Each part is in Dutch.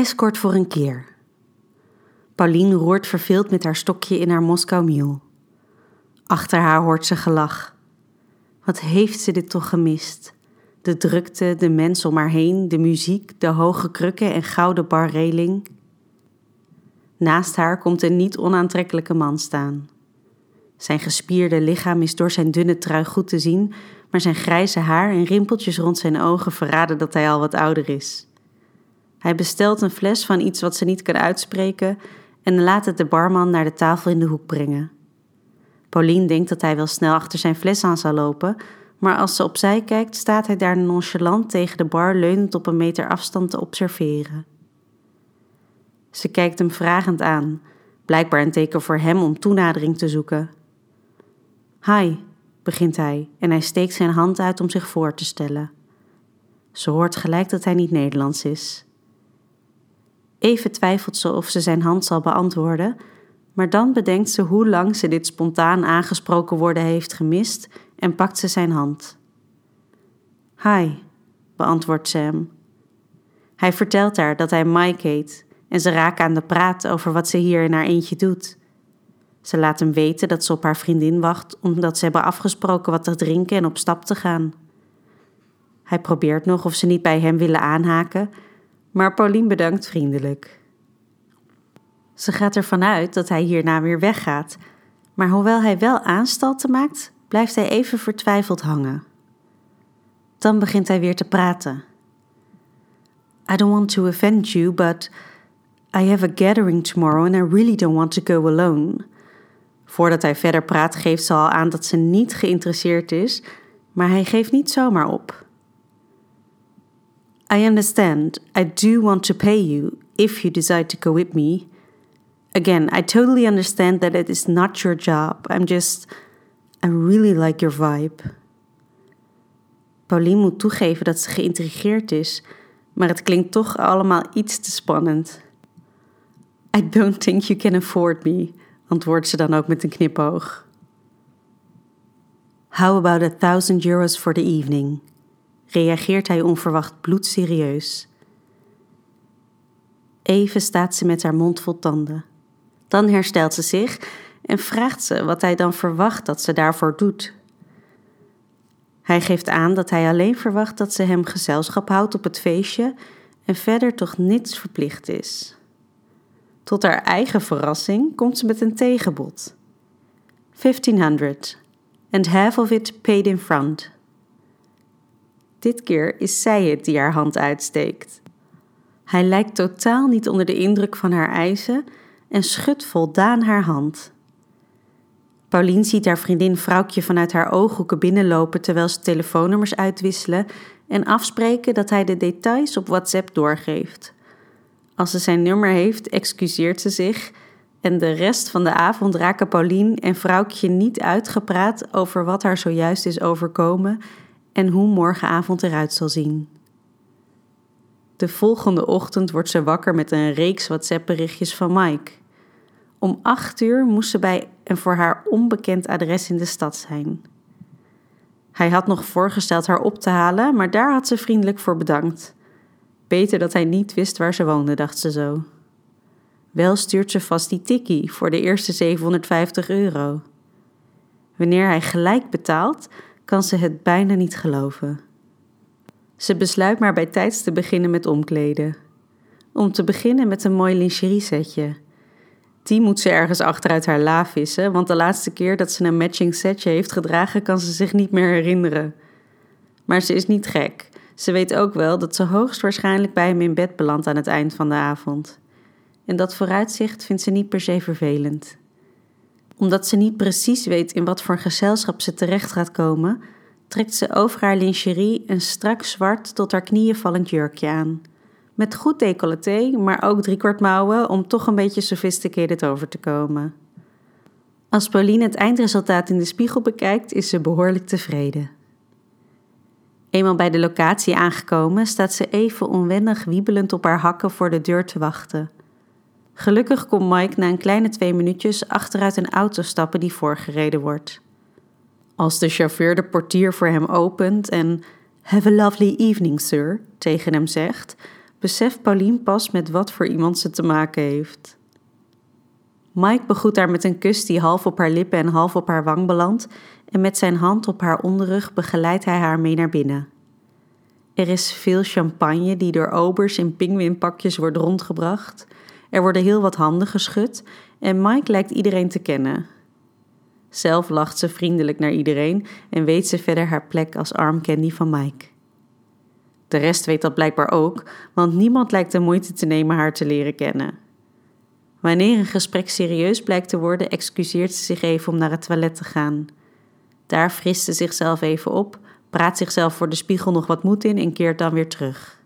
Escort voor een keer. Pauline roert verveeld met haar stokje in haar Moskou. Achter haar hoort ze gelach. Wat heeft ze dit toch gemist? De drukte, de mensen om haar heen, de muziek, de hoge krukken en gouden barreling. Naast haar komt een niet onaantrekkelijke man staan. Zijn gespierde lichaam is door zijn dunne trui goed te zien, maar zijn grijze haar en rimpeltjes rond zijn ogen verraden dat hij al wat ouder is. Hij bestelt een fles van iets wat ze niet kan uitspreken en laat het de barman naar de tafel in de hoek brengen. Pauline denkt dat hij wel snel achter zijn fles aan zal lopen, maar als ze opzij kijkt, staat hij daar nonchalant tegen de bar leunend op een meter afstand te observeren. Ze kijkt hem vragend aan, blijkbaar een teken voor hem om toenadering te zoeken. Hi, begint hij en hij steekt zijn hand uit om zich voor te stellen. Ze hoort gelijk dat hij niet Nederlands is. Even twijfelt ze of ze zijn hand zal beantwoorden, maar dan bedenkt ze hoe lang ze dit spontaan aangesproken worden heeft gemist en pakt ze zijn hand. Hi, beantwoordt Sam. Hij vertelt haar dat hij Mike heet en ze raken aan de praat over wat ze hier in haar eentje doet. Ze laat hem weten dat ze op haar vriendin wacht omdat ze hebben afgesproken wat te drinken en op stap te gaan. Hij probeert nog of ze niet bij hem willen aanhaken, maar Pauline bedankt vriendelijk. Ze gaat ervan uit dat hij hierna weer weggaat, maar hoewel hij wel aanstalten maakt, blijft hij even vertwijfeld hangen. Dan begint hij weer te praten. I don't want to offend you, but I have a gathering tomorrow and I really don't want to go alone. Voordat hij verder praat, geeft ze al aan dat ze niet geïnteresseerd is, maar hij geeft niet zomaar op. I understand. I do want to pay you if you decide to go with me. Again, I totally understand that it is not your job. I'm just. I really like your vibe. Pauline moet toegeven dat ze geïntrigeerd is, maar het klinkt toch allemaal iets te spannend. I don't think you can afford me, antwoordt ze dan ook met een knipoog. How about a thousand euros for the evening? Reageert hij onverwacht bloedserieus. Even staat ze met haar mond vol tanden. Dan herstelt ze zich en vraagt ze wat hij dan verwacht dat ze daarvoor doet. Hij geeft aan dat hij alleen verwacht dat ze hem gezelschap houdt op het feestje en verder toch niets verplicht is. Tot haar eigen verrassing komt ze met een tegenbod. 1500 and half of it paid in front. Dit keer is zij het die haar hand uitsteekt. Hij lijkt totaal niet onder de indruk van haar eisen en schudt voldaan haar hand. Pauline ziet haar vriendin vrouwtje vanuit haar ooghoeken binnenlopen terwijl ze telefoonnummers uitwisselen en afspreken dat hij de details op WhatsApp doorgeeft. Als ze zijn nummer heeft, excuseert ze zich en de rest van de avond raken Pauline en vrouwtje niet uitgepraat over wat haar zojuist is overkomen en hoe morgenavond eruit zal zien. De volgende ochtend wordt ze wakker met een reeks WhatsApp-berichtjes van Mike. Om acht uur moest ze bij een voor haar onbekend adres in de stad zijn. Hij had nog voorgesteld haar op te halen, maar daar had ze vriendelijk voor bedankt. Beter dat hij niet wist waar ze woonde, dacht ze zo. Wel stuurt ze vast die tikkie voor de eerste 750 euro. Wanneer hij gelijk betaalt, kan ze het bijna niet geloven. Ze besluit maar bij tijds te beginnen met omkleden. Om te beginnen met een mooi lingerie setje. Die moet ze ergens achteruit haar la vissen, want de laatste keer dat ze een matching setje heeft gedragen kan ze zich niet meer herinneren. Maar ze is niet gek. Ze weet ook wel dat ze hoogstwaarschijnlijk bij hem in bed belandt aan het eind van de avond. En dat vooruitzicht vindt ze niet per se vervelend omdat ze niet precies weet in wat voor gezelschap ze terecht gaat komen, trekt ze over haar lingerie een strak zwart tot haar knieën vallend jurkje aan. Met goed decolleté, maar ook driekwart mouwen om toch een beetje sophisticated over te komen. Als Pauline het eindresultaat in de spiegel bekijkt, is ze behoorlijk tevreden. Eenmaal bij de locatie aangekomen, staat ze even onwennig wiebelend op haar hakken voor de deur te wachten. Gelukkig komt Mike na een kleine twee minuutjes achteruit een auto stappen die voorgereden wordt. Als de chauffeur de portier voor hem opent en Have a lovely evening, sir, tegen hem zegt, beseft Pauline pas met wat voor iemand ze te maken heeft. Mike begroet haar met een kus die half op haar lippen en half op haar wang belandt, en met zijn hand op haar onderrug begeleidt hij haar mee naar binnen. Er is veel champagne die door obers in pinguïnpakjes wordt rondgebracht. Er worden heel wat handen geschud en Mike lijkt iedereen te kennen. Zelf lacht ze vriendelijk naar iedereen en weet ze verder haar plek als armcandy van Mike. De rest weet dat blijkbaar ook, want niemand lijkt de moeite te nemen haar te leren kennen. Wanneer een gesprek serieus blijkt te worden, excuseert ze zich even om naar het toilet te gaan. Daar frist ze zichzelf even op, praat zichzelf voor de spiegel nog wat moed in en keert dan weer terug.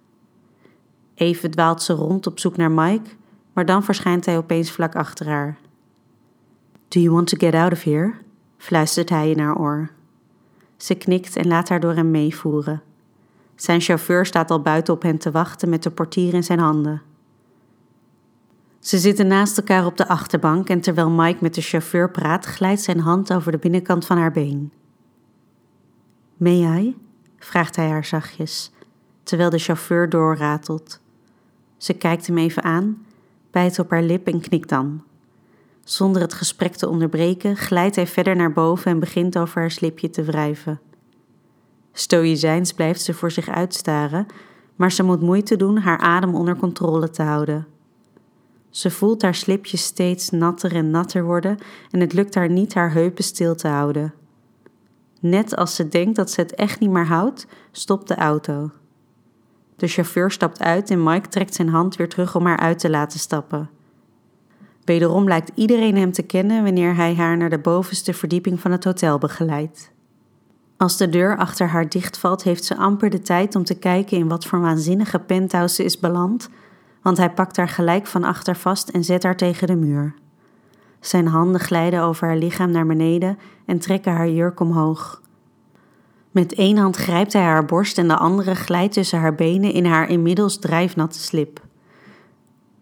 Even dwaalt ze rond op zoek naar Mike, maar dan verschijnt hij opeens vlak achter haar. Do you want to get out of here? fluistert hij in haar oor. Ze knikt en laat haar door hem meevoeren. Zijn chauffeur staat al buiten op hen te wachten met de portier in zijn handen. Ze zitten naast elkaar op de achterbank en terwijl Mike met de chauffeur praat, glijdt zijn hand over de binnenkant van haar been. May I? vraagt hij haar zachtjes, terwijl de chauffeur doorratelt. Ze kijkt hem even aan, bijt op haar lip en knikt dan. Zonder het gesprek te onderbreken, glijdt hij verder naar boven en begint over haar slipje te wrijven. Stoïcijns blijft ze voor zich uitstaren, maar ze moet moeite doen haar adem onder controle te houden. Ze voelt haar slipje steeds natter en natter worden en het lukt haar niet haar heupen stil te houden. Net als ze denkt dat ze het echt niet meer houdt, stopt de auto. De chauffeur stapt uit en Mike trekt zijn hand weer terug om haar uit te laten stappen. Wederom lijkt iedereen hem te kennen wanneer hij haar naar de bovenste verdieping van het hotel begeleidt. Als de deur achter haar dichtvalt, heeft ze amper de tijd om te kijken in wat voor waanzinnige penthouse ze is beland, want hij pakt haar gelijk van achter vast en zet haar tegen de muur. Zijn handen glijden over haar lichaam naar beneden en trekken haar jurk omhoog. Met één hand grijpt hij haar borst en de andere glijdt tussen haar benen in haar inmiddels drijfnatte slip.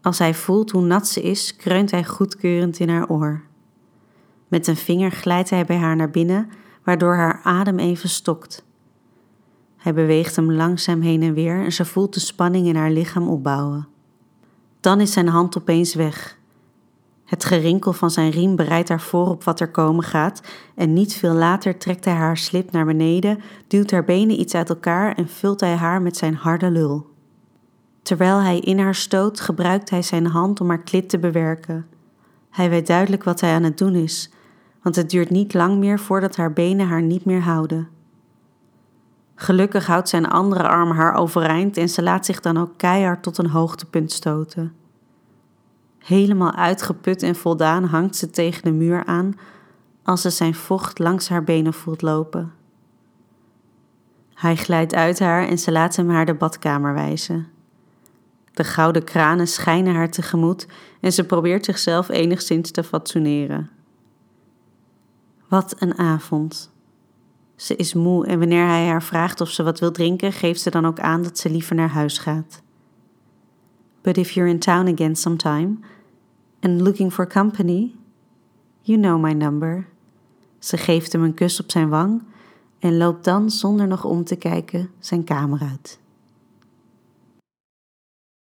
Als hij voelt hoe nat ze is, kreunt hij goedkeurend in haar oor. Met een vinger glijdt hij bij haar naar binnen, waardoor haar adem even stokt. Hij beweegt hem langzaam heen en weer en ze voelt de spanning in haar lichaam opbouwen. Dan is zijn hand opeens weg. Het gerinkel van zijn riem bereidt haar voor op wat er komen gaat en niet veel later trekt hij haar slip naar beneden, duwt haar benen iets uit elkaar en vult hij haar met zijn harde lul. Terwijl hij in haar stoot, gebruikt hij zijn hand om haar klit te bewerken. Hij weet duidelijk wat hij aan het doen is, want het duurt niet lang meer voordat haar benen haar niet meer houden. Gelukkig houdt zijn andere arm haar overeind en ze laat zich dan ook keihard tot een hoogtepunt stoten. Helemaal uitgeput en voldaan hangt ze tegen de muur aan als ze zijn vocht langs haar benen voelt lopen. Hij glijdt uit haar en ze laat hem haar de badkamer wijzen. De gouden kranen schijnen haar tegemoet en ze probeert zichzelf enigszins te fatsoeneren. Wat een avond. Ze is moe en wanneer hij haar vraagt of ze wat wil drinken, geeft ze dan ook aan dat ze liever naar huis gaat. But if you're in town again sometime and looking for company, you know my number. Ze geeft hem een kus op zijn wang en loopt dan zonder nog om te kijken zijn kamer uit.